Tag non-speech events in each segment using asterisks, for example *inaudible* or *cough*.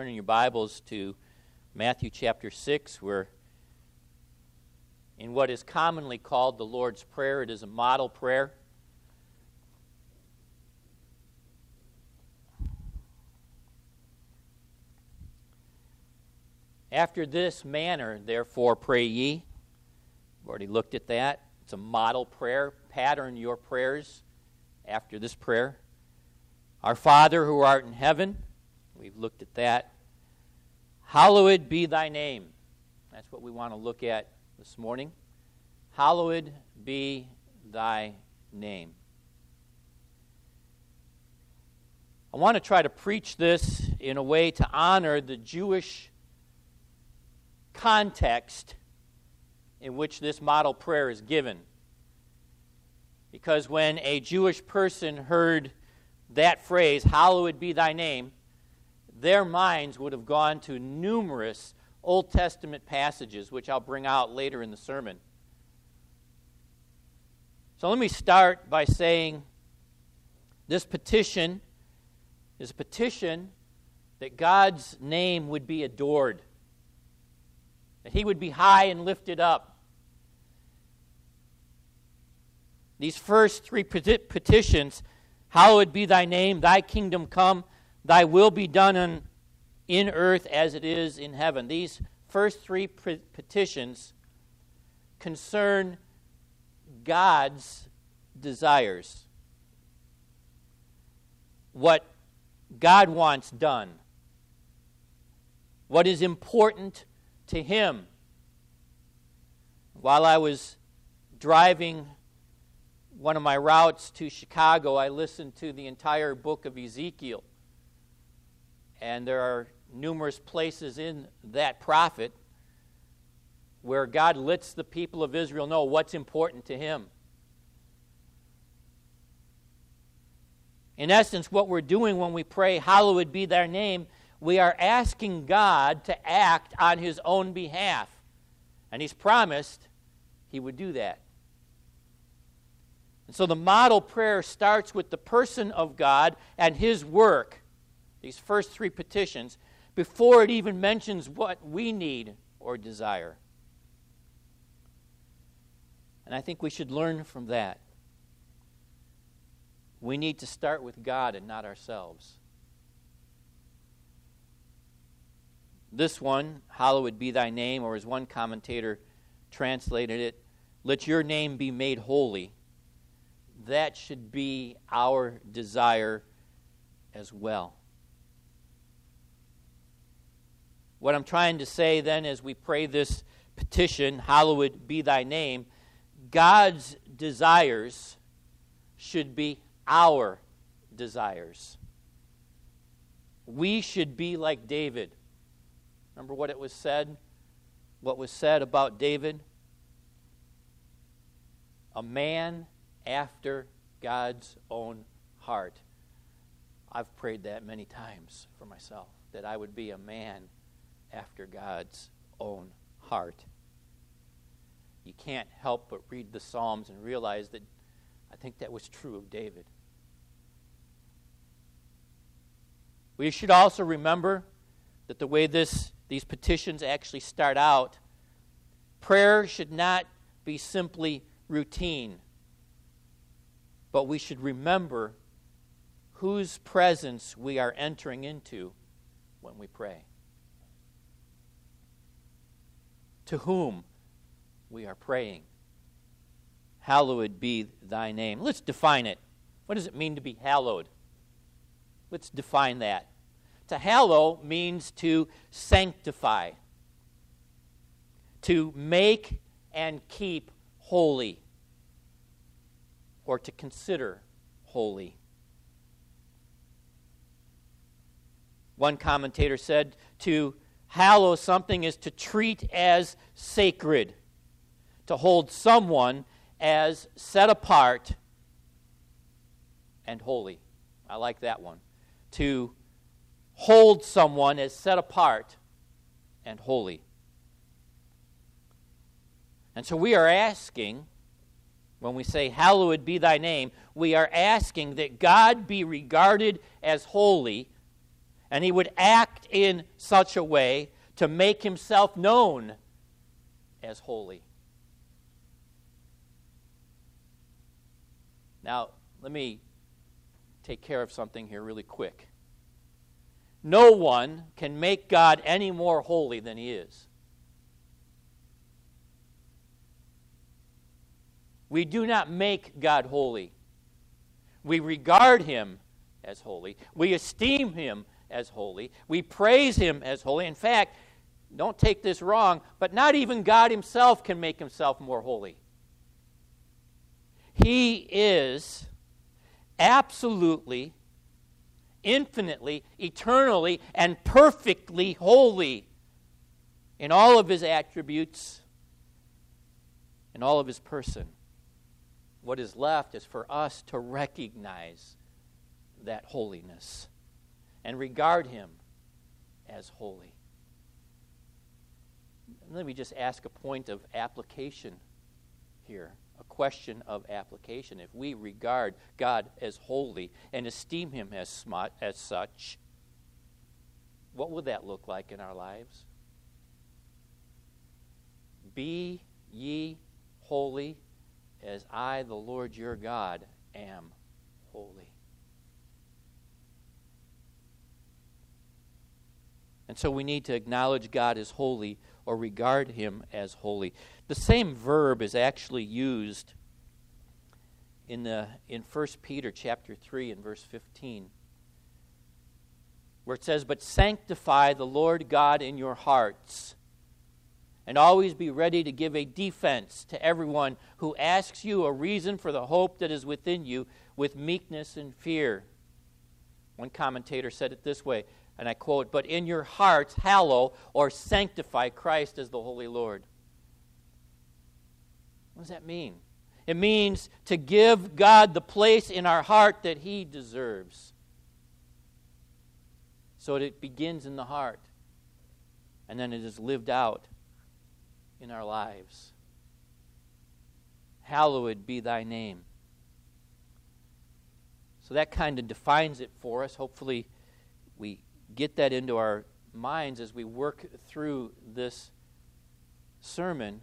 turning your Bibles to Matthew chapter 6. We're in what is commonly called the Lord's Prayer. It is a model prayer. After this manner, therefore, pray ye. We've already looked at that. It's a model prayer. Pattern your prayers after this prayer. Our Father who art in heaven, we've looked at that. Hallowed be thy name. That's what we want to look at this morning. Hallowed be thy name. I want to try to preach this in a way to honor the Jewish context in which this model prayer is given. Because when a Jewish person heard that phrase, Hallowed be thy name, their minds would have gone to numerous Old Testament passages, which I'll bring out later in the sermon. So let me start by saying this petition is a petition that God's name would be adored, that he would be high and lifted up. These first three petitions Hallowed be thy name, thy kingdom come, thy will be done on, in earth as it is in heaven. These first three petitions concern God's desires. What God wants done. What is important to Him. While I was driving one of my routes to Chicago, I listened to the entire book of Ezekiel. And there are numerous places in that prophet where God lets the people of Israel know what's important to him. In essence, what we're doing when we pray, Hallowed be thy name, we are asking God to act on his own behalf. And he's promised he would do that. And so the model prayer starts with the person of God and his work, these first three petitions, before it even mentions what we need or desire. And I think we should learn from that. We need to start with God and not ourselves. This one, hallowed be thy name, or as one commentator translated it, let your name be made holy that should be our desire as well. What I'm trying to say then as we pray this petition, Hallowed be thy name, God's desires should be our desires. We should be like David. Remember what it was said? What was said about David? A man after God's own heart. I've prayed that many times for myself, that I would be a man after God's own heart. You can't help but read the Psalms and realize that I think that was true of David. We should also remember that the way this, these petitions actually start out, prayer should not be simply routine but we should remember whose presence we are entering into when we pray. To whom we are praying. Hallowed be thy name. Let's define it. What does it mean to be hallowed? Let's define that. To hallow means to sanctify, to make and keep holy or to consider holy. One commentator said to hallow something is to treat as sacred, to hold someone as set apart and holy. I like that one. To hold someone as set apart and holy. And so we are asking when we say, Hallowed be thy name, we are asking that God be regarded as holy And he would act in such a way to make himself known as holy. Now, let me take care of something here really quick. No one can make God any more holy than he is. We do not make God holy. We regard him as holy. We esteem him as holy. We praise him as holy. In fact, don't take this wrong, but not even God himself can make himself more holy. He is absolutely, infinitely, eternally, and perfectly holy in all of his attributes, in all of his person. What is left is for us to recognize that holiness and regard him as holy. Let me just ask a point of application here a question of application. If we regard God as holy and esteem Him as, as such, what would that look like in our lives? Be ye holy as I, the Lord your God, am holy. And so we need to acknowledge God as holy or regard him as holy. The same verb is actually used in the in 1 Peter chapter 3 and verse 15 where it says but sanctify the Lord God in your hearts and always be ready to give a defense to everyone who asks you a reason for the hope that is within you with meekness and fear. One commentator said it this way and I quote, But in your hearts, hallow or sanctify Christ as the Holy Lord. What does that mean? It means to give God the place in our heart that He deserves. So it begins in the heart, and then it is lived out in our lives. Hallowed be thy name. So that kind of defines it for us. Hopefully, get that into our minds as we work through this sermon.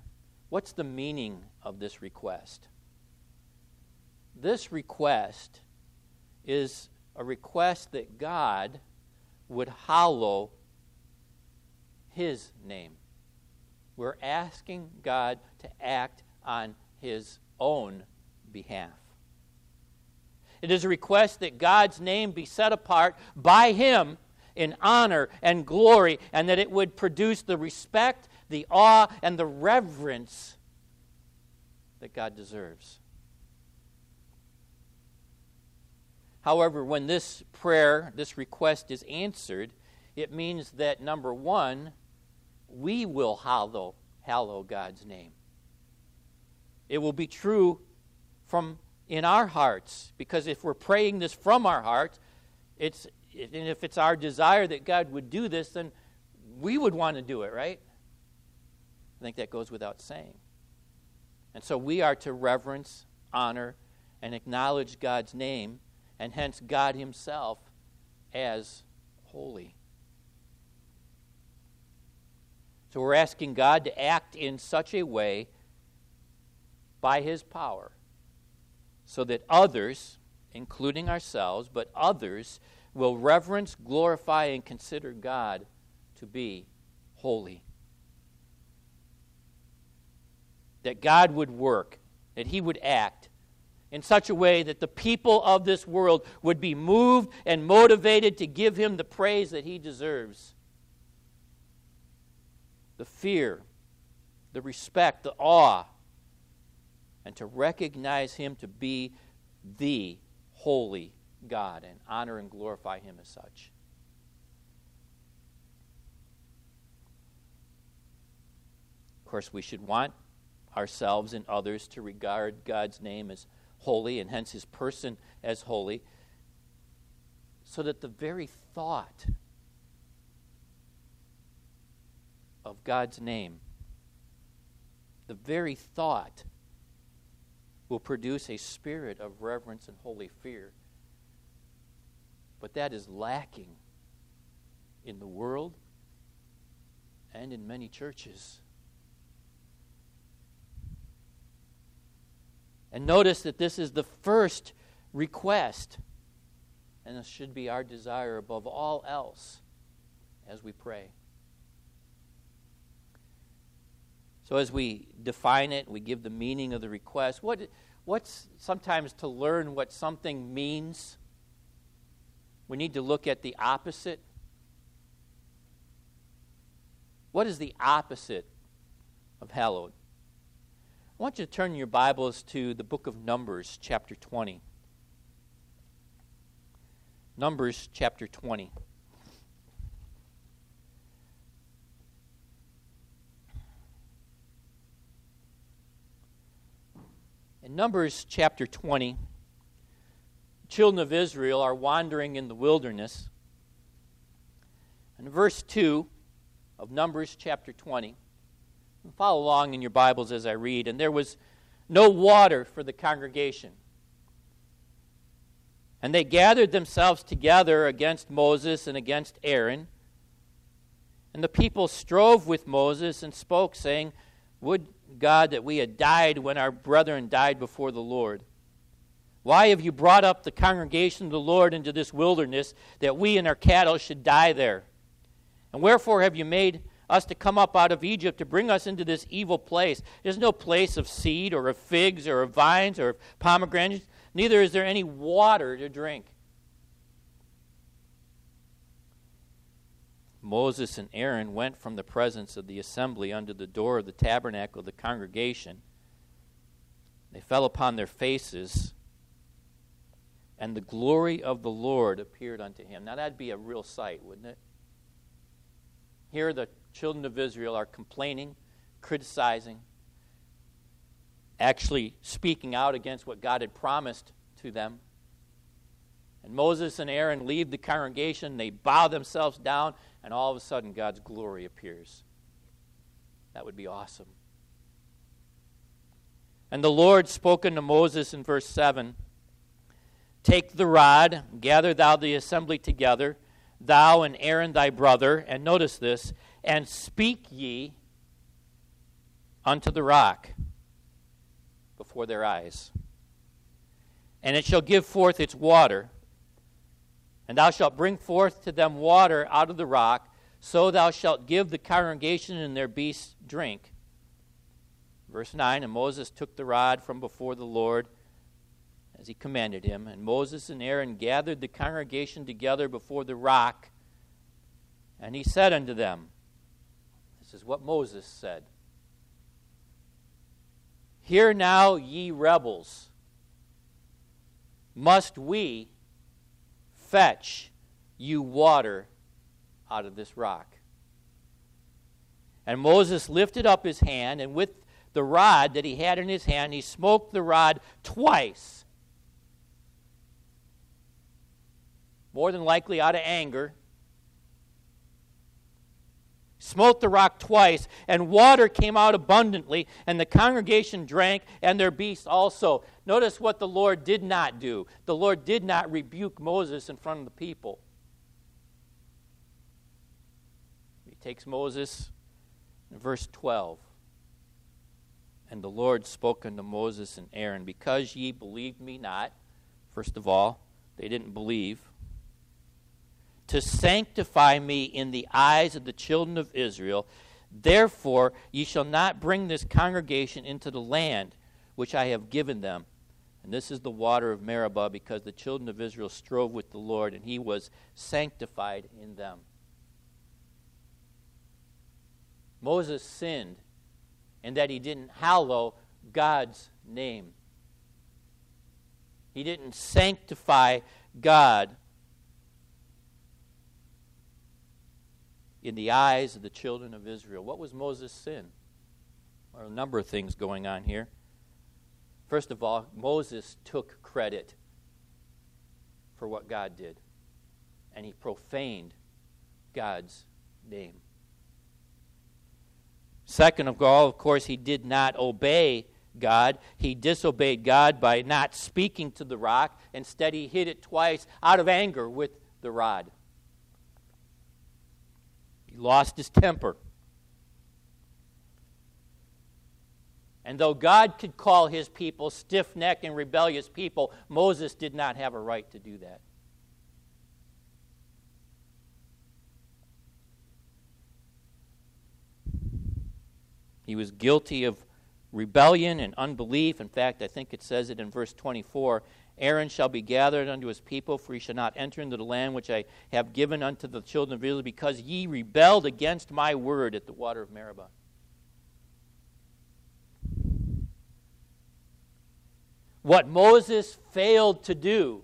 What's the meaning of this request? This request is a request that God would hallow His name. We're asking God to act on His own behalf. It is a request that God's name be set apart by Him in honor and glory, and that it would produce the respect, the awe, and the reverence that God deserves. However, when this prayer, this request is answered, it means that number one, we will hallow, hallow God's name. It will be true from in our hearts, because if we're praying this from our hearts, it's and if it's our desire that God would do this, then we would want to do it, right? I think that goes without saying. And so we are to reverence, honor, and acknowledge God's name, and hence God Himself as holy. So we're asking God to act in such a way by His power so that others, including ourselves, but others, will reverence, glorify, and consider God to be holy. That God would work, that He would act in such a way that the people of this world would be moved and motivated to give Him the praise that He deserves. The fear, the respect, the awe, and to recognize Him to be the holy God and honor and glorify Him as such. Of course, we should want ourselves and others to regard God's name as holy and hence His person as holy, so that the very thought of God's name, the very thought, will produce a spirit of reverence and holy fear but that is lacking in the world and in many churches. And notice that this is the first request, and this should be our desire above all else as we pray. So, as we define it, we give the meaning of the request. What, what's sometimes to learn what something means? We need to look at the opposite. What is the opposite of hallowed? I want you to turn your Bibles to the book of Numbers, chapter 20. Numbers, chapter 20. In Numbers chapter 20, children of Israel are wandering in the wilderness. And verse 2 of Numbers chapter 20, follow along in your Bibles as I read. And there was no water for the congregation. And they gathered themselves together against Moses and against Aaron. And the people strove with Moses and spoke, saying, Would God, that we had died when our brethren died before the Lord. Why have you brought up the congregation of the Lord into this wilderness, that we and our cattle should die there? And wherefore have you made us to come up out of Egypt to bring us into this evil place? There's no place of seed, or of figs, or of vines, or of pomegranates, neither is there any water to drink. Moses and Aaron went from the presence of the assembly unto the door of the tabernacle of the congregation. They fell upon their faces, and the glory of the Lord appeared unto him. Now, that'd be a real sight, wouldn't it? Here, the children of Israel are complaining, criticizing, actually speaking out against what God had promised to them. And Moses and Aaron leave the congregation, they bow themselves down, and all of a sudden God's glory appears. That would be awesome. And the Lord spoke unto Moses in verse 7 Take the rod, gather thou the assembly together, thou and Aaron thy brother, and notice this, and speak ye unto the rock before their eyes. And it shall give forth its water and thou shalt bring forth to them water out of the rock, so thou shalt give the congregation and their beasts drink. Verse 9 And Moses took the rod from before the Lord as he commanded him. And Moses and Aaron gathered the congregation together before the rock. And he said unto them, This is what Moses said Hear now, ye rebels, must we Fetch you water out of this rock. And Moses lifted up his hand, and with the rod that he had in his hand, he smote the rod twice. More than likely out of anger. Smote the rock twice, and water came out abundantly, and the congregation drank, and their beasts also. Notice what the Lord did not do. The Lord did not rebuke Moses in front of the people. He takes Moses verse 12. And the Lord spoke unto Moses and Aaron, Because ye believed me not, first of all, they didn't believe, to sanctify me in the eyes of the children of Israel, therefore ye shall not bring this congregation into the land which I have given them and this is the water of Meribah because the children of Israel strove with the Lord, and he was sanctified in them. Moses sinned in that he didn't hallow God's name. He didn't sanctify God in the eyes of the children of Israel. What was Moses' sin? There are a number of things going on here. First of all, Moses took credit for what God did, and he profaned God's name. Second of all, of course, he did not obey God. He disobeyed God by not speaking to the rock. Instead, he hit it twice out of anger with the rod. Lost his temper. And though God could call his people stiff necked and rebellious people, Moses did not have a right to do that. He was guilty of rebellion and unbelief. In fact, I think it says it in verse 24 Aaron shall be gathered unto his people, for he shall not enter into the land which I have given unto the children of Israel, because ye rebelled against my word at the water of Meribah. What Moses failed to do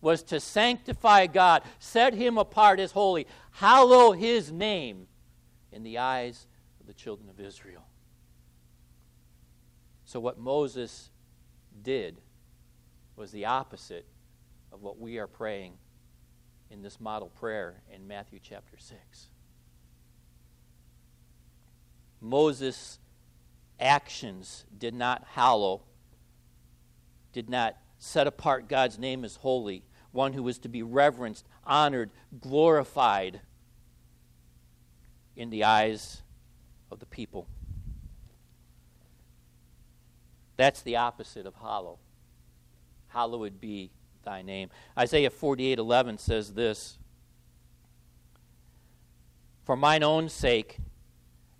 was to sanctify God, set him apart as holy, hallow his name in the eyes of the children of Israel. So, what Moses did was the opposite of what we are praying in this model prayer in Matthew chapter 6. Moses' actions did not hallow, did not set apart God's name as holy, one who was to be reverenced, honored, glorified in the eyes of the people. That's the opposite of hallow hallowed be thy name. Isaiah 48 11 says this For mine own sake,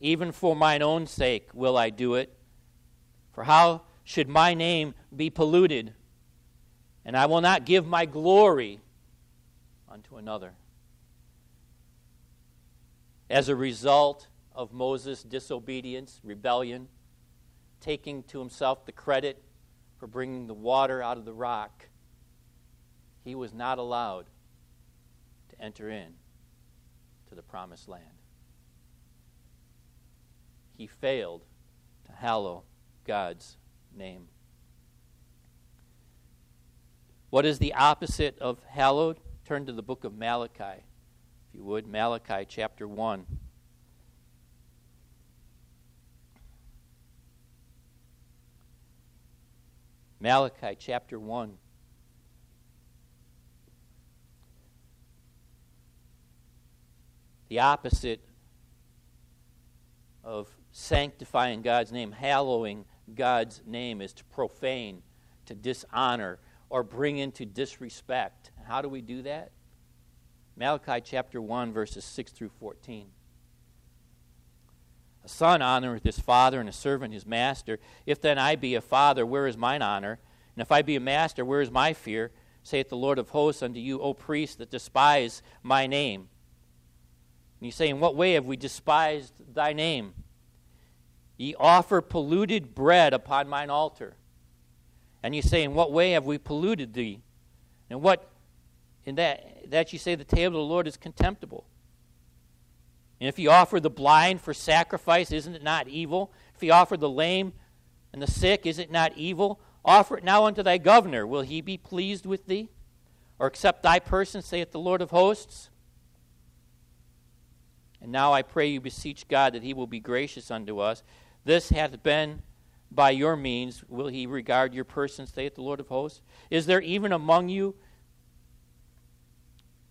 even for mine own sake, will I do it. For how should my name be polluted? And I will not give my glory unto another. As a result of Moses' disobedience, rebellion, taking to himself the credit for bringing the water out of the rock, he was not allowed to enter in to the promised land. He failed to hallow God's name. What is the opposite of hallowed? Turn to the book of Malachi, if you would. Malachi chapter 1. Malachi chapter 1. The opposite of sanctifying God's name, hallowing God's name, is to profane, to dishonor, or bring into disrespect. How do we do that? Malachi chapter 1, verses 6 through 14. A son honoreth his father, and a servant his master. If then I be a father, where is mine honor? And if I be a master, where is my fear? Saith the Lord of hosts unto you, O priests that despise my name. And you say, In what way have we despised thy name? Ye offer polluted bread upon mine altar. And you say, In what way have we polluted thee? And what in that that you say the table of the Lord is contemptible. And if you offer the blind for sacrifice, isn't it not evil? If you offer the lame and the sick, is it not evil? Offer it now unto thy governor. Will he be pleased with thee? Or accept thy person, saith the Lord of hosts? And now I pray you beseech God that he will be gracious unto us. This hath been by your means. Will he regard your person, saith the Lord of hosts? Is there even among you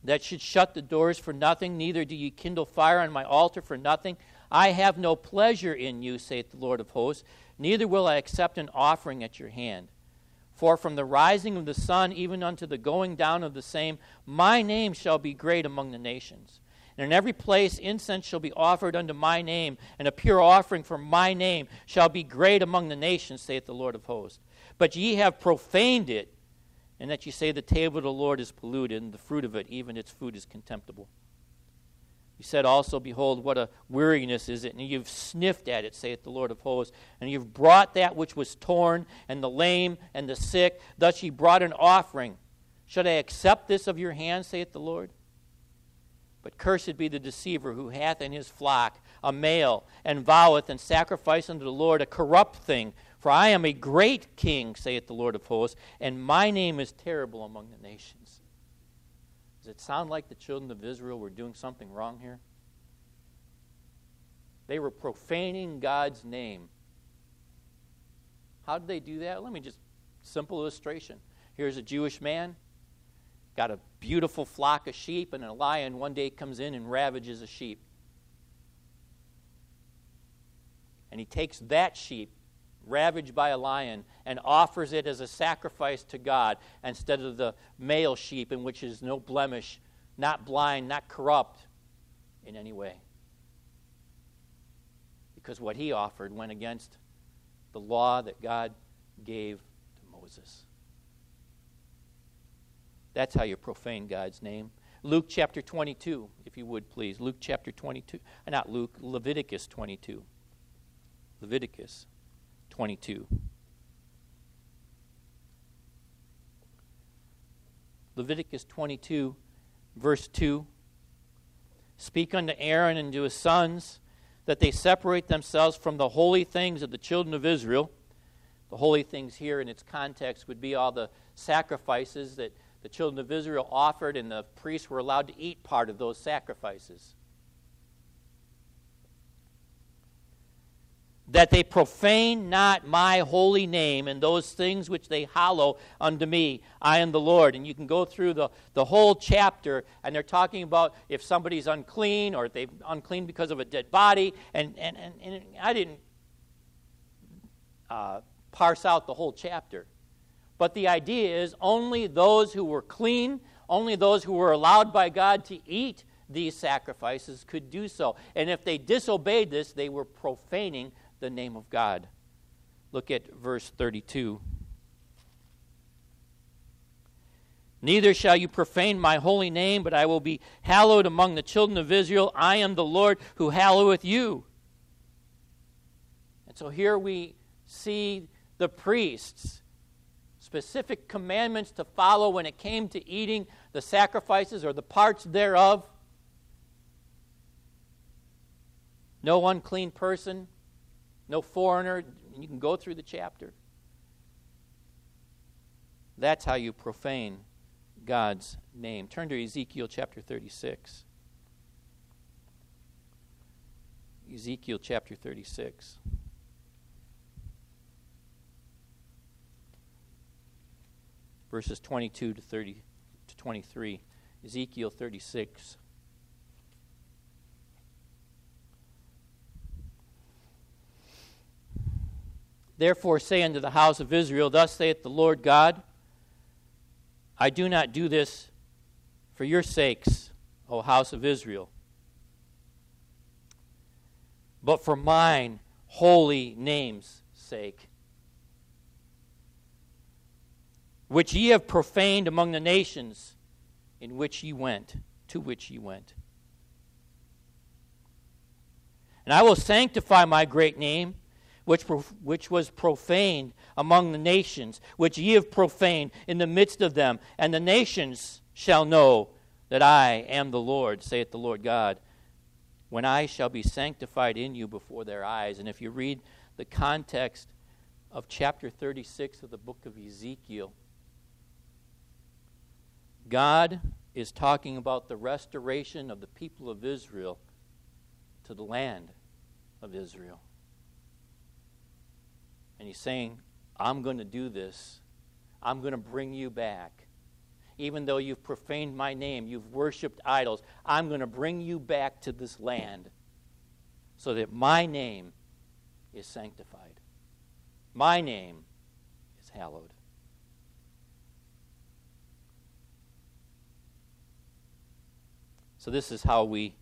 that should shut the doors for nothing, neither do ye kindle fire on my altar for nothing. I have no pleasure in you, saith the Lord of hosts, neither will I accept an offering at your hand. For from the rising of the sun even unto the going down of the same, my name shall be great among the nations. And in every place incense shall be offered unto my name, and a pure offering for my name shall be great among the nations, saith the Lord of hosts. But ye have profaned it and that you say the table of the Lord is polluted, and the fruit of it, even its food, is contemptible. You said also, Behold, what a weariness is it, and you've sniffed at it, saith the Lord of hosts, and you've brought that which was torn, and the lame, and the sick. Thus ye brought an offering. Should I accept this of your hand, saith the Lord? But cursed be the deceiver who hath in his flock a male, and voweth and sacrifice unto the Lord a corrupt thing, for I am a great king, saith the Lord of hosts, and my name is terrible among the nations. Does it sound like the children of Israel were doing something wrong here? They were profaning God's name. How did they do that? Let me just simple illustration. Here's a Jewish man, got a beautiful flock of sheep, and a lion one day comes in and ravages a sheep. and he takes that sheep, ravaged by a lion, and offers it as a sacrifice to God instead of the male sheep, in which is no blemish, not blind, not corrupt in any way. Because what he offered went against the law that God gave to Moses. That's how you profane God's name. Luke chapter 22, if you would please. Luke chapter 22. Uh, not Luke, Leviticus 22. Leviticus 22. Leviticus 22, verse 2. Speak unto Aaron and to his sons that they separate themselves from the holy things of the children of Israel. The holy things here in its context would be all the sacrifices that the children of Israel offered, and the priests were allowed to eat part of those sacrifices. That they profane not my holy name and those things which they hallow unto me. I am the Lord. And you can go through the, the whole chapter, and they're talking about if somebody's unclean or they're unclean because of a dead body. And, and, and, and I didn't uh, parse out the whole chapter. But the idea is only those who were clean, only those who were allowed by God to eat these sacrifices could do so. And if they disobeyed this, they were profaning the name of God. Look at verse 32. Neither shall you profane my holy name, but I will be hallowed among the children of Israel. I am the Lord who halloweth you. And so here we see the priests specific commandments to follow when it came to eating the sacrifices or the parts thereof. No unclean person, no foreigner. You can go through the chapter. That's how you profane God's name. Turn to Ezekiel chapter 36. Ezekiel chapter 36. verses 22 to 30 to 23. Ezekiel 36. Therefore say unto the house of Israel, Thus saith the Lord God, I do not do this for your sakes, O house of Israel, but for mine holy name's sake which ye have profaned among the nations in which ye went, to which ye went. And I will sanctify my great name, which, which was profaned among the nations, which ye have profaned in the midst of them. And the nations shall know that I am the Lord, saith the Lord God, when I shall be sanctified in you before their eyes. And if you read the context of chapter 36 of the book of Ezekiel, God is talking about the restoration of the people of Israel to the land of Israel. And he's saying, I'm going to do this. I'm going to bring you back. Even though you've profaned my name, you've worshiped idols, I'm going to bring you back to this land so that my name is sanctified. My name is hallowed. So, this is how we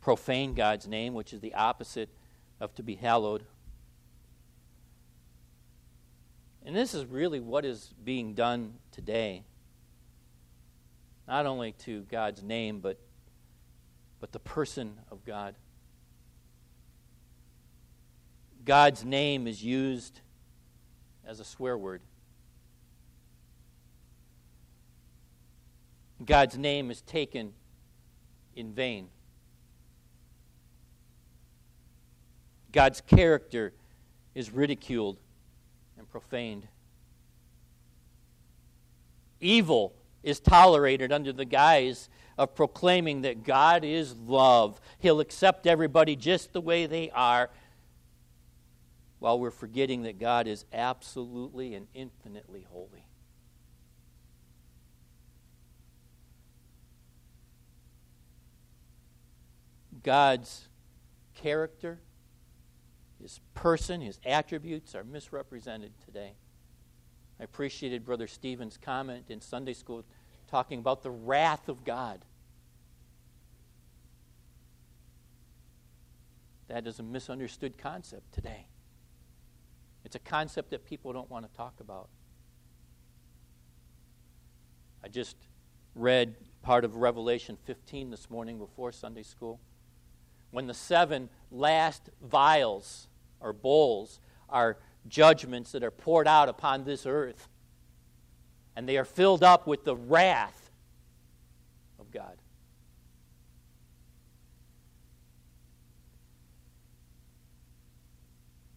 profane God's name, which is the opposite of to be hallowed. And this is really what is being done today. Not only to God's name, but, but the person of God. God's name is used as a swear word. God's name is taken in vain. God's character is ridiculed profaned. Evil is tolerated under the guise of proclaiming that God is love. He'll accept everybody just the way they are, while we're forgetting that God is absolutely and infinitely holy. God's character his person, his attributes are misrepresented today. I appreciated Brother Stephen's comment in Sunday school talking about the wrath of God. That is a misunderstood concept today. It's a concept that people don't want to talk about. I just read part of Revelation 15 this morning before Sunday school. When the seven last vials or bowls are judgments that are poured out upon this earth, and they are filled up with the wrath of God.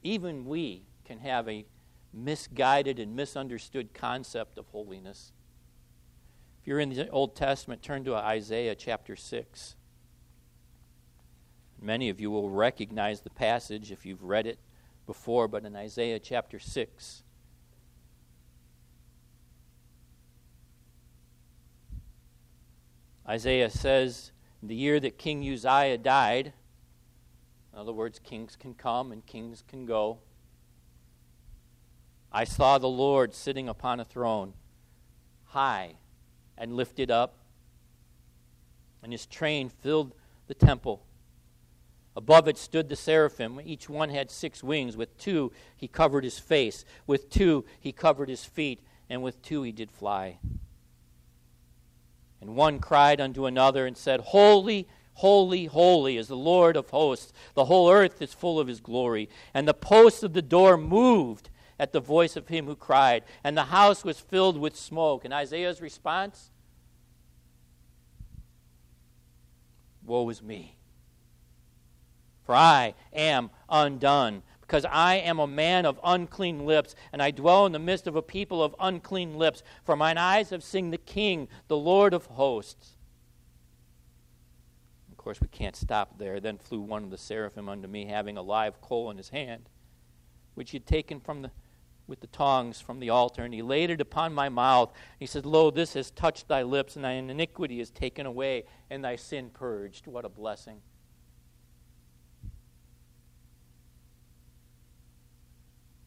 Even we can have a misguided and misunderstood concept of holiness. If you're in the Old Testament, turn to Isaiah chapter 6. Many of you will recognize the passage if you've read it before, but in Isaiah chapter 6, Isaiah says, the year that King Uzziah died, in other words, kings can come and kings can go. I saw the Lord sitting upon a throne, high and lifted up, and his train filled the temple. Above it stood the seraphim. Each one had six wings. With two, he covered his face. With two, he covered his feet. And with two, he did fly. And one cried unto another and said, Holy, holy, holy is the Lord of hosts. The whole earth is full of his glory. And the posts of the door moved at the voice of him who cried, and the house was filled with smoke. And Isaiah's response? Woe is me for I am undone. Because I am a man of unclean lips, and I dwell in the midst of a people of unclean lips. For mine eyes have seen the King, the Lord of hosts. Of course, we can't stop there. Then flew one of the seraphim unto me, having a live coal in his hand, which he had taken from the, with the tongs from the altar, and he laid it upon my mouth. He said, Lo, this has touched thy lips, and thy iniquity is taken away, and thy sin purged. What a blessing.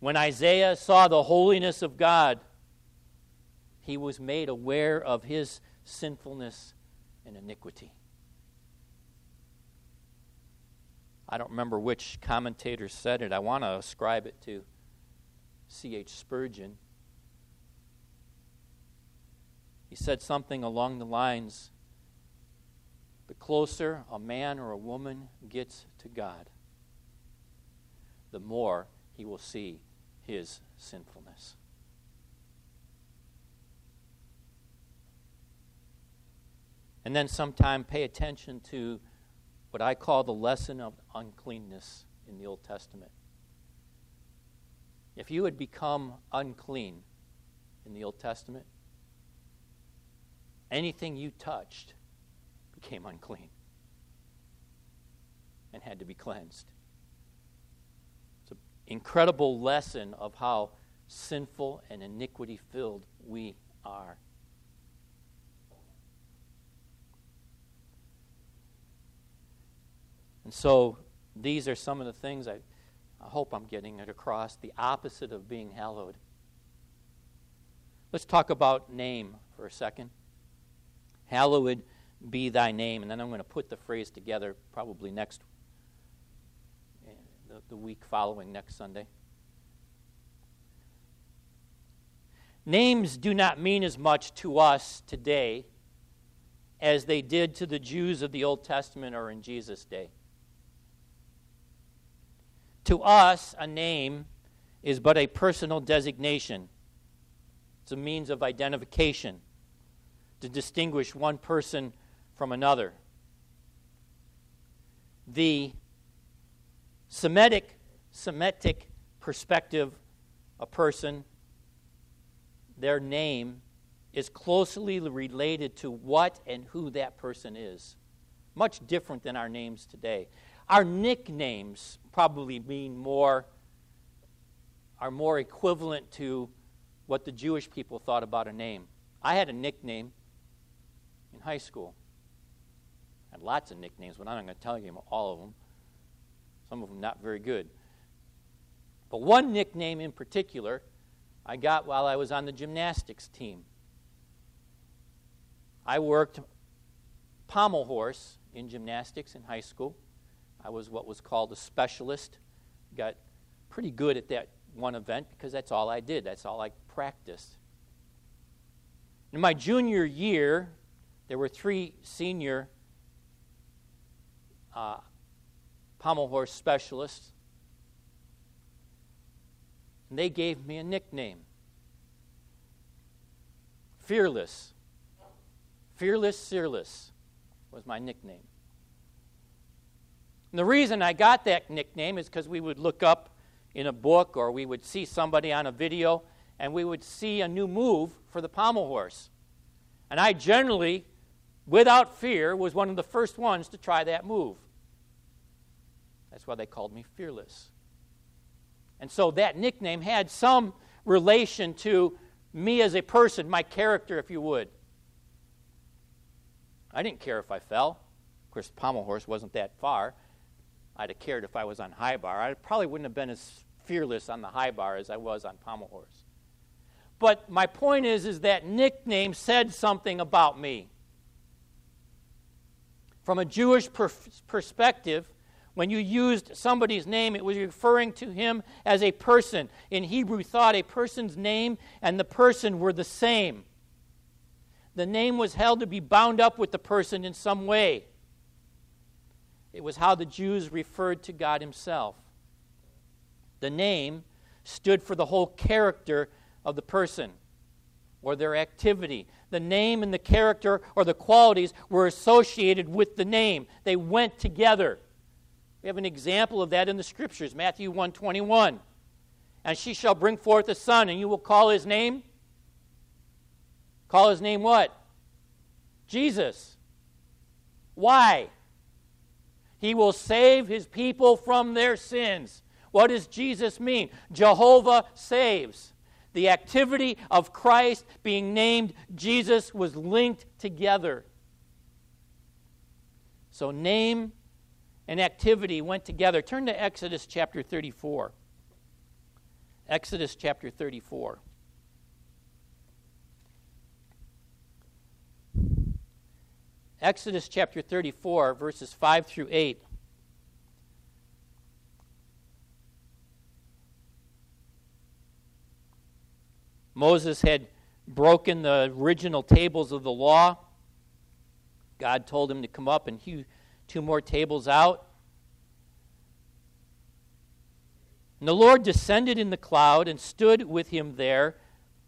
When Isaiah saw the holiness of God, he was made aware of his sinfulness and iniquity. I don't remember which commentator said it. I want to ascribe it to C.H. Spurgeon. He said something along the lines the closer a man or a woman gets to God, the more he will see his sinfulness. And then sometime pay attention to what I call the lesson of uncleanness in the Old Testament. If you had become unclean in the Old Testament, anything you touched became unclean and had to be cleansed incredible lesson of how sinful and iniquity filled we are. And so these are some of the things I, I hope I'm getting it across the opposite of being hallowed. Let's talk about name for a second. Hallowed be thy name. And then I'm going to put the phrase together probably next the, week following next Sunday. Names do not mean as much to us today as they did to the Jews of the Old Testament or in Jesus' day. To us, a name is but a personal designation, it's a means of identification to distinguish one person from another. The Semitic, Semitic perspective, a person, their name is closely related to what and who that person is. Much different than our names today. Our nicknames probably mean more, are more equivalent to what the Jewish people thought about a name. I had a nickname in high school. I had lots of nicknames, but I'm not going to tell you all of them some of them not very good. But one nickname in particular I got while I was on the gymnastics team. I worked pommel horse in gymnastics in high school. I was what was called a specialist. Got pretty good at that one event because that's all I did, that's all I practiced. In my junior year, there were three senior uh, pommel horse specialists, and they gave me a nickname Fearless. Fearless, Fearless was my nickname. And the reason I got that nickname is because we would look up in a book or we would see somebody on a video and we would see a new move for the pommel horse. And I generally, without fear, was one of the first ones to try that move. That's why they called me Fearless. And so that nickname had some relation to me as a person, my character, if you would. I didn't care if I fell. Of course, pommel horse wasn't that far. I'd have cared if I was on high bar. I probably wouldn't have been as fearless on the high bar as I was on pommel horse. But my point is, is that nickname said something about me. From a Jewish per- perspective, when you used somebody's name, it was referring to him as a person. In Hebrew thought, a person's name and the person were the same. The name was held to be bound up with the person in some way. It was how the Jews referred to God Himself. The name stood for the whole character of the person or their activity. The name and the character or the qualities were associated with the name. They went together. We have an example of that in the scriptures, Matthew 121. And she shall bring forth a son, and you will call his name. Call his name what? Jesus. Why? He will save his people from their sins. What does Jesus mean? Jehovah saves. The activity of Christ being named Jesus was linked together. So, name and activity went together. Turn to Exodus chapter 34. Exodus chapter 34. Exodus chapter 34, verses 5 through 8. Moses had broken the original tables of the law. God told him to come up and hew two more tables out. And the Lord descended in the cloud and stood with him there.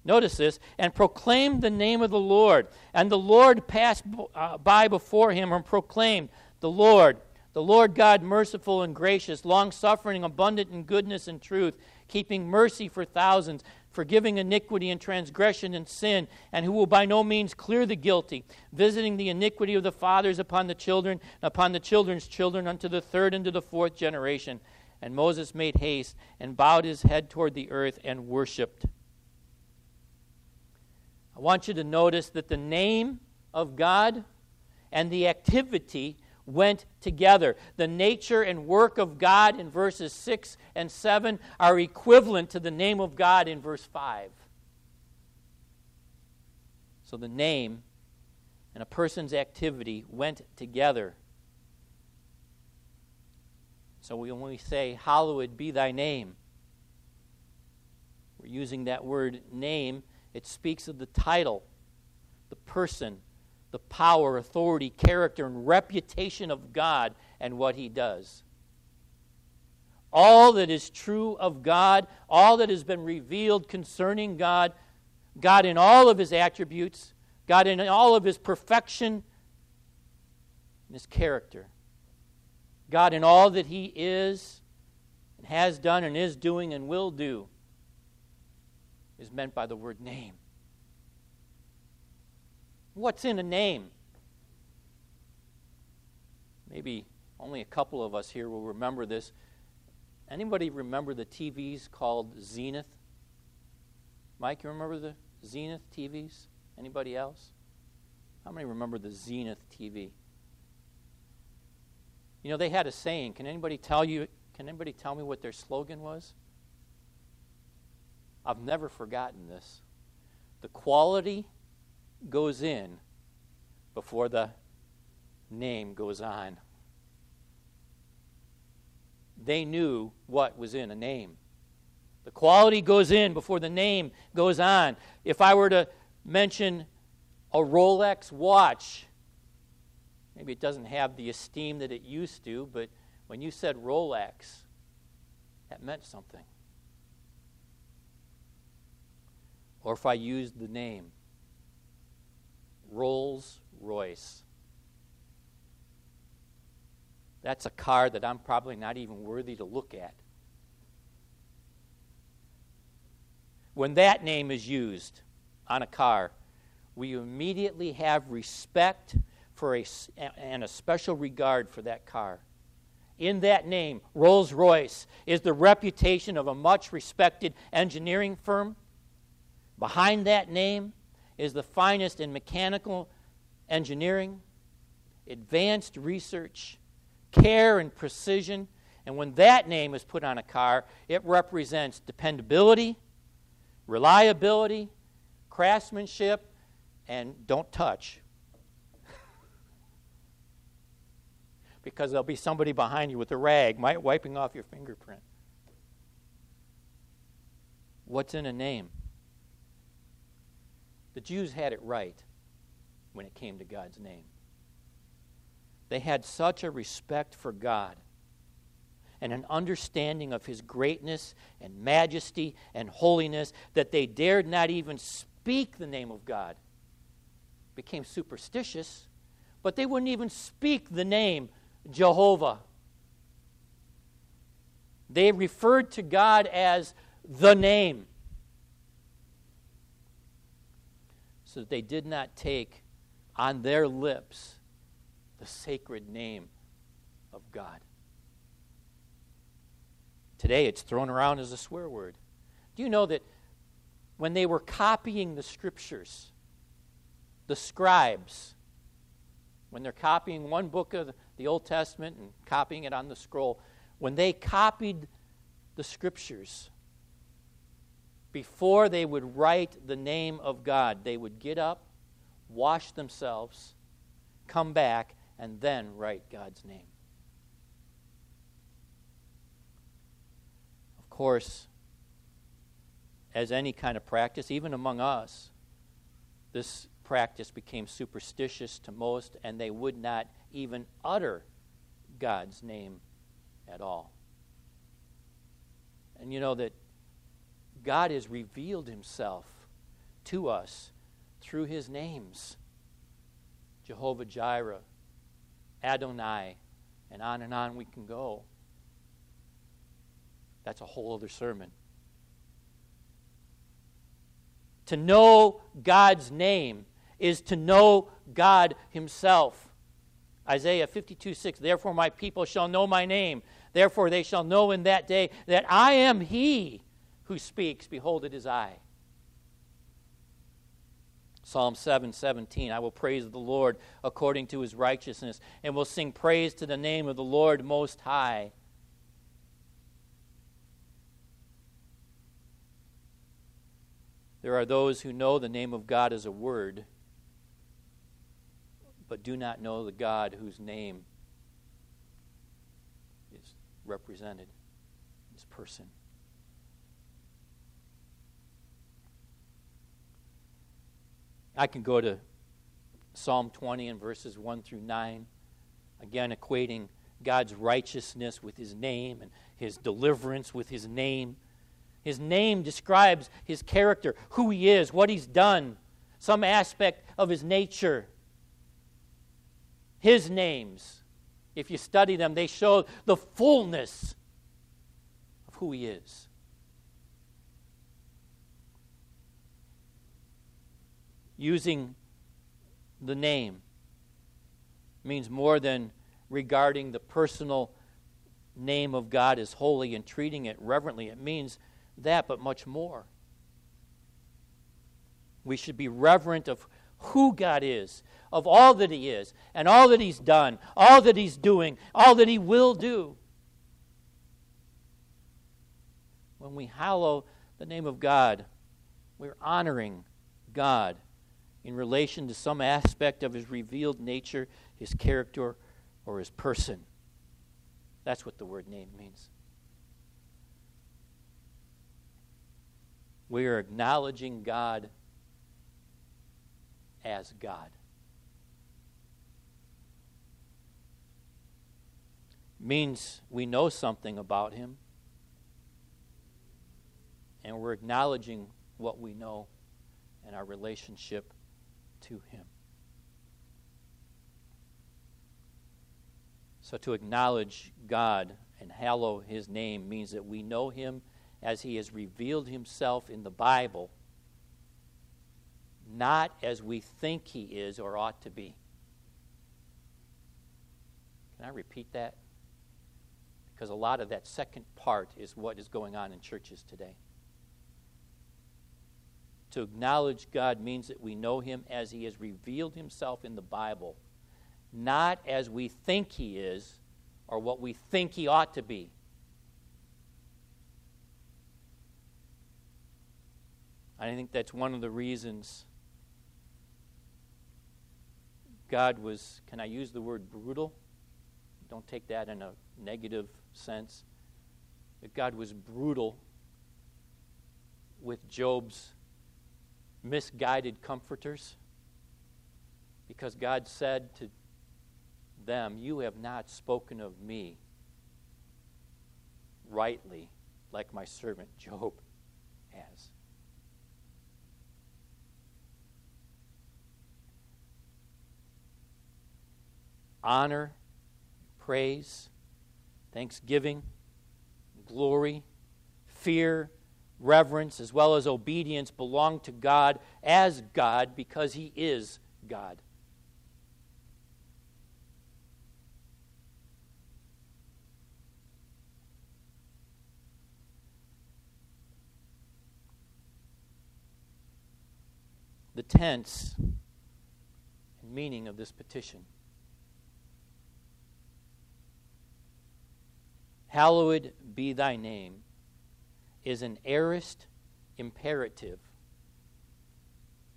Notice this, and proclaimed the name of the Lord. And the Lord passed uh, by before him and proclaimed, The Lord, the Lord God, merciful and gracious, long suffering, abundant in goodness and truth, keeping mercy for thousands forgiving iniquity and transgression and sin, and who will by no means clear the guilty, visiting the iniquity of the fathers upon the children, upon the children's children, unto the third and to the fourth generation. And Moses made haste and bowed his head toward the earth and worshiped. I want you to notice that the name of God and the activity went together. The nature and work of God in verses 6 and 7 are equivalent to the name of God in verse 5. So the name and a person's activity went together. So when we say, Hallowed be thy name, we're using that word name, it speaks of the title, the person, the power, authority, character, and reputation of God and what He does. All that is true of God, all that has been revealed concerning God, God in all of His attributes, God in all of His perfection and His character, God in all that He is and has done and is doing and will do is meant by the word name. What's in a name? Maybe only a couple of us here will remember this. Anybody remember the TVs called Zenith? Mike, you remember the Zenith TVs? Anybody else? How many remember the Zenith TV? You know, they had a saying. Can anybody tell you can anybody tell me what their slogan was? I've never forgotten this. The quality goes in before the name goes on. They knew what was in a name. The quality goes in before the name goes on. If I were to mention a Rolex watch, maybe it doesn't have the esteem that it used to, but when you said Rolex, that meant something. Or if I used the name Rolls Royce. That's a car that I'm probably not even worthy to look at. When that name is used on a car, we immediately have respect for a, and a special regard for that car. In that name, Rolls Royce is the reputation of a much respected engineering firm. Behind that name is the finest in mechanical engineering, advanced research, care, and precision. And when that name is put on a car, it represents dependability, reliability, craftsmanship, and don't touch. *laughs* because there'll be somebody behind you with a rag might wiping off your fingerprint. What's in a name? The Jews had it right when it came to God's name. They had such a respect for God and an understanding of his greatness and majesty and holiness that they dared not even speak the name of God. Became superstitious, but they wouldn't even speak the name Jehovah. They referred to God as the name. So that they did not take on their lips the sacred name of God. Today it's thrown around as a swear word. Do you know that when they were copying the scriptures, the scribes, when they're copying one book of the Old Testament and copying it on the scroll, when they copied the scriptures, before they would write the name of God, they would get up, wash themselves, come back, and then write God's name. Of course, as any kind of practice, even among us, this practice became superstitious to most, and they would not even utter God's name at all. And you know that God has revealed himself to us through his names Jehovah Jireh, Adonai, and on and on we can go. That's a whole other sermon. To know God's name is to know God Himself. Isaiah 52 6, therefore my people shall know my name. Therefore they shall know in that day that I am He who speaks. Behold, it is I. Psalm 7 17, I will praise the Lord according to his righteousness, and will sing praise to the name of the Lord Most High. There are those who know the name of God as a word, but do not know the God whose name is represented, his person. I can go to Psalm 20 and verses 1 through 9, again equating God's righteousness with his name and his deliverance with his name. His name describes his character, who he is, what he's done, some aspect of his nature. His names, if you study them, they show the fullness of who he is. Using the name means more than regarding the personal name of God as holy and treating it reverently. It means that, but much more. We should be reverent of who God is, of all that He is, and all that He's done, all that He's doing, all that He will do. When we hallow the name of God. We're honoring God in relation to some aspect of his revealed nature, his character, or his person. That's what the word name means. We are acknowledging God as God. Means we know something about Him, and we're acknowledging what we know and our relationship to Him. So, to acknowledge God and hallow His name means that we know Him as he has revealed himself in the Bible, not as we think he is or ought to be. Can I repeat that? Because a lot of that second part is what is going on in churches today. To acknowledge God means that we know him as he has revealed himself in the Bible, not as we think he is or what we think he ought to be. I think that's one of the reasons God was, can I use the word brutal? Don't take that in a negative sense. That God was brutal with Job's misguided comforters because God said to them, You have not spoken of me rightly like my servant Job has. honor, praise, thanksgiving, glory, fear, reverence, as well as obedience belong to God as God because He is God. The tense and meaning of this petition. Hallowed be thy name, is an aorist imperative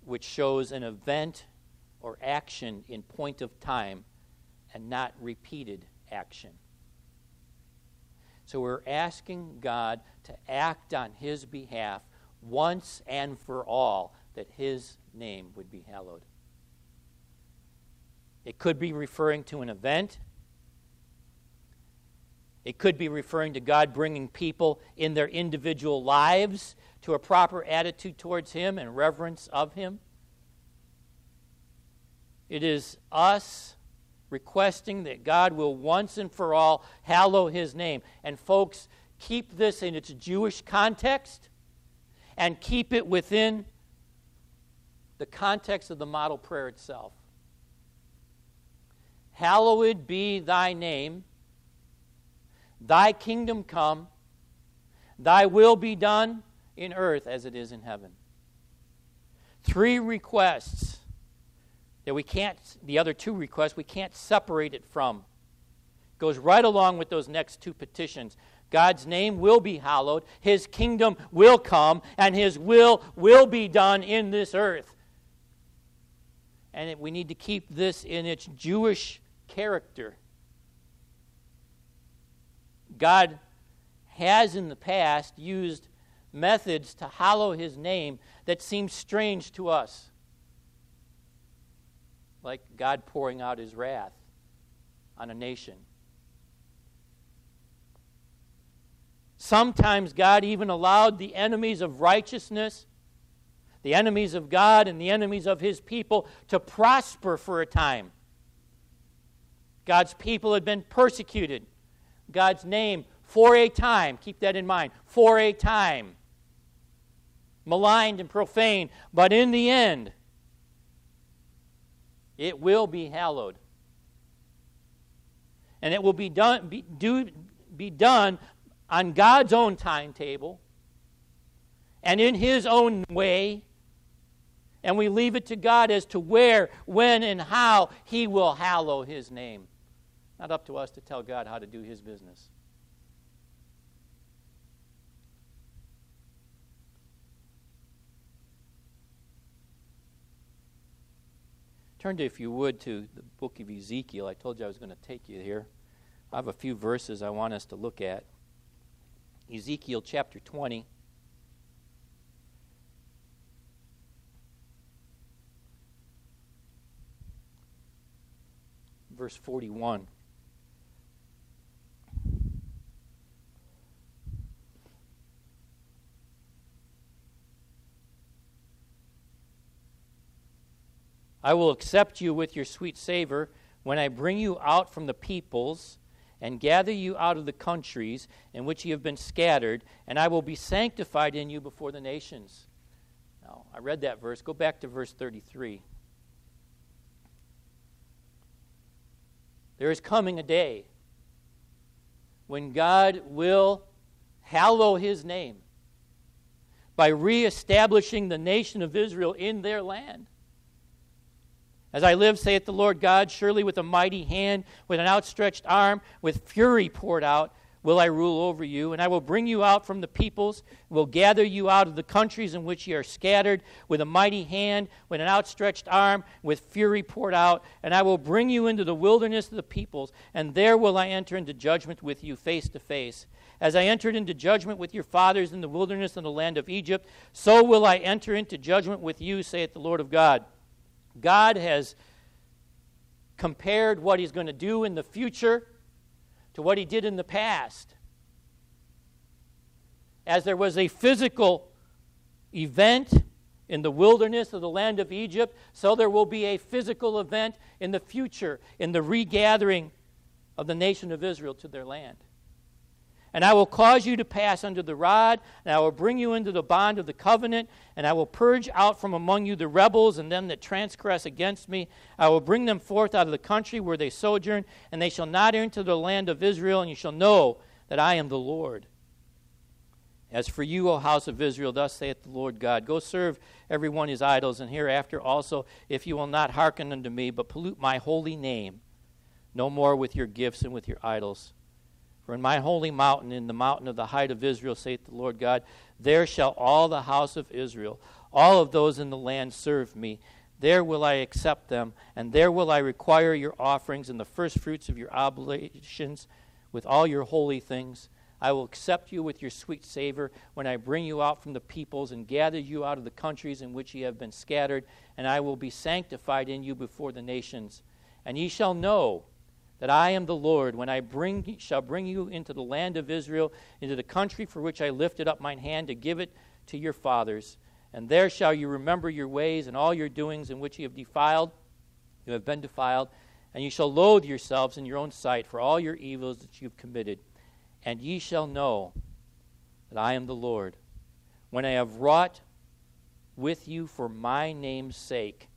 which shows an event or action in point of time and not repeated action. So we're asking God to act on his behalf once and for all that his name would be hallowed. It could be referring to an event, it could be referring to God bringing people in their individual lives to a proper attitude towards Him and reverence of Him. It is us requesting that God will once and for all hallow His name. And, folks, keep this in its Jewish context and keep it within the context of the model prayer itself. Hallowed be thy name Thy kingdom come, thy will be done in earth as it is in heaven. Three requests that we can't, the other two requests, we can't separate it from. Goes right along with those next two petitions. God's name will be hallowed, His kingdom will come, and His will will be done in this earth. And we need to keep this in its Jewish character. God has in the past used methods to hallow his name that seem strange to us. Like God pouring out his wrath on a nation. Sometimes God even allowed the enemies of righteousness, the enemies of God, and the enemies of his people to prosper for a time. God's people had been persecuted. God's name for a time. Keep that in mind. For a time. Maligned and profane. But in the end, it will be hallowed. And it will be done, be, do, be done on God's own timetable and in His own way. And we leave it to God as to where, when, and how He will hallow His name. Not up to us to tell God how to do his business. Turn to, if you would, to the book of Ezekiel. I told you I was going to take you here. I have a few verses I want us to look at. Ezekiel chapter 20. Verse 41. I will accept you with your sweet savor when I bring you out from the peoples and gather you out of the countries in which you have been scattered, and I will be sanctified in you before the nations. Now, I read that verse. Go back to verse 33. There is coming a day when God will hallow his name by reestablishing the nation of Israel in their land. As I live, saith the Lord God, surely with a mighty hand, with an outstretched arm, with fury poured out, will I rule over you, and I will bring you out from the peoples, will gather you out of the countries in which ye are scattered, with a mighty hand, with an outstretched arm, with fury poured out, and I will bring you into the wilderness of the peoples, and there will I enter into judgment with you face to face. As I entered into judgment with your fathers in the wilderness in the land of Egypt, so will I enter into judgment with you, saith the Lord of God. God has compared what he's going to do in the future to what he did in the past. As there was a physical event in the wilderness of the land of Egypt, so there will be a physical event in the future in the regathering of the nation of Israel to their land. And I will cause you to pass under the rod, and I will bring you into the bond of the covenant, and I will purge out from among you the rebels and them that transgress against me. I will bring them forth out of the country where they sojourn, and they shall not enter the land of Israel, and you shall know that I am the Lord. As for you, O house of Israel, thus saith the Lord God Go serve every one his idols, and hereafter also, if you will not hearken unto me, but pollute my holy name, no more with your gifts and with your idols. For in my holy mountain, in the mountain of the height of Israel, saith the Lord God, there shall all the house of Israel, all of those in the land, serve me. There will I accept them, and there will I require your offerings and the firstfruits of your oblations with all your holy things. I will accept you with your sweet savor when I bring you out from the peoples and gather you out of the countries in which ye have been scattered, and I will be sanctified in you before the nations. And ye shall know that I am the Lord when I bring, shall bring you into the land of Israel, into the country for which I lifted up mine hand to give it to your fathers. And there shall you remember your ways and all your doings in which you have defiled, you have been defiled, and you shall loathe yourselves in your own sight for all your evils that you have committed. And ye shall know that I am the Lord, when I have wrought with you for my name's sake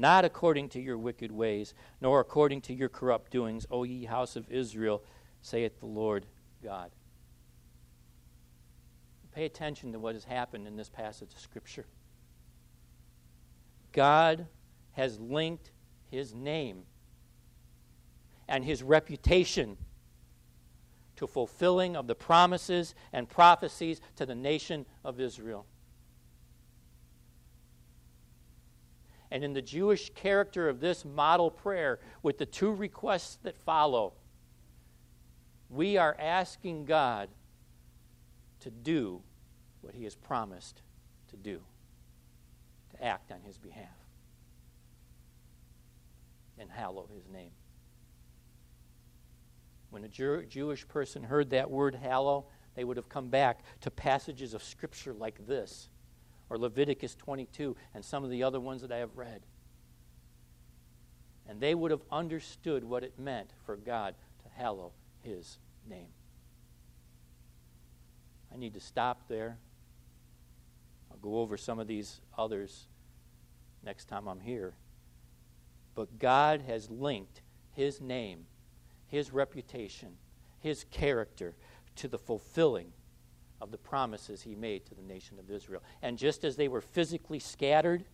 not according to your wicked ways, nor according to your corrupt doings, O ye house of Israel, saith the Lord God. Pay attention to what has happened in this passage of Scripture. God has linked his name and his reputation to fulfilling of the promises and prophecies to the nation of Israel. And in the Jewish character of this model prayer, with the two requests that follow, we are asking God to do what He has promised to do, to act on His behalf, and hallow His name. When a Jew- Jewish person heard that word hallow, they would have come back to passages of Scripture like this or Leviticus 22 and some of the other ones that I have read. And they would have understood what it meant for God to hallow his name. I need to stop there. I'll go over some of these others next time I'm here. But God has linked his name, his reputation, his character to the fulfilling of the promises he made to the nation of Israel. And just as they were physically scattered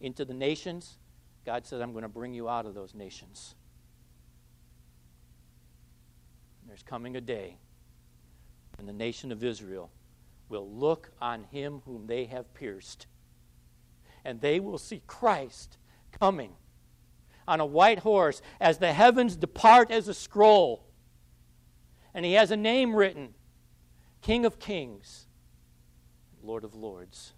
into the nations, God said, I'm going to bring you out of those nations. There's coming a day when the nation of Israel will look on him whom they have pierced, and they will see Christ coming on a white horse as the heavens depart as a scroll. And he has a name written King of Kings, Lord of Lords.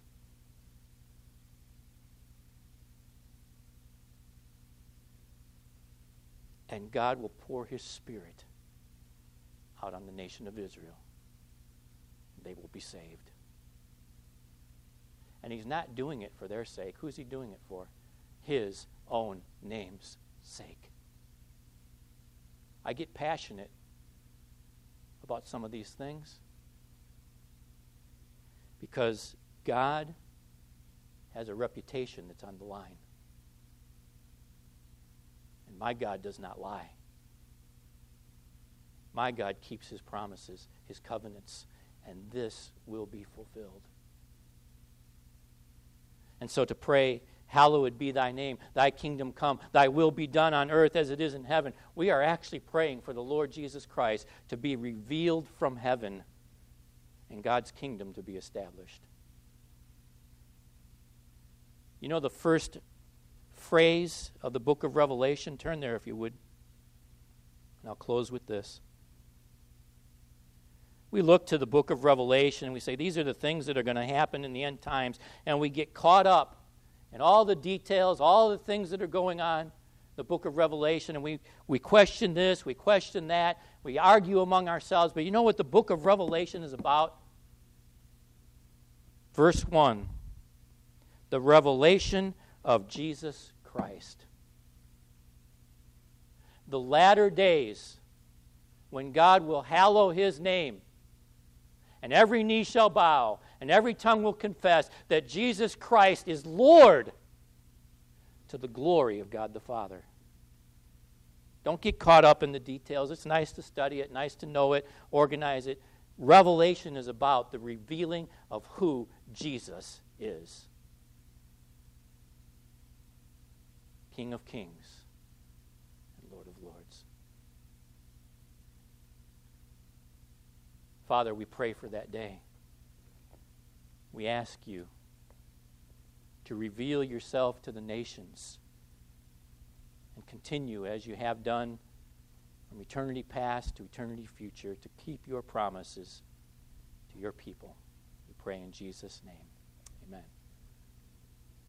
And God will pour his Spirit out on the nation of Israel. They will be saved. And he's not doing it for their sake. Who's he doing it for? His own name's sake. I get passionate about some of these things because God has a reputation that's on the line. And my God does not lie. My God keeps his promises, his covenants, and this will be fulfilled. And so to pray, Hallowed be thy name, thy kingdom come, thy will be done on earth as it is in heaven. We are actually praying for the Lord Jesus Christ to be revealed from heaven and God's kingdom to be established. You know the first phrase of the book of Revelation? Turn there if you would. And I'll close with this. We look to the book of Revelation and we say, these are the things that are going to happen in the end times. And we get caught up in all the details, all the things that are going on the book of Revelation, and we, we question this, we question that, we argue among ourselves. But you know what the book of Revelation is about? Verse 1 the revelation of Jesus Christ. The latter days, when God will hallow his name, and every knee shall bow, and every tongue will confess that Jesus Christ is Lord to the glory of God the Father. Don't get caught up in the details. It's nice to study it, nice to know it, organize it. Revelation is about the revealing of who Jesus is King of Kings and Lord of Lords. Father, we pray for that day. We ask you to reveal yourself to the nations and continue as you have done from eternity past to eternity future to keep your promises to your people. Pray in Jesus' name.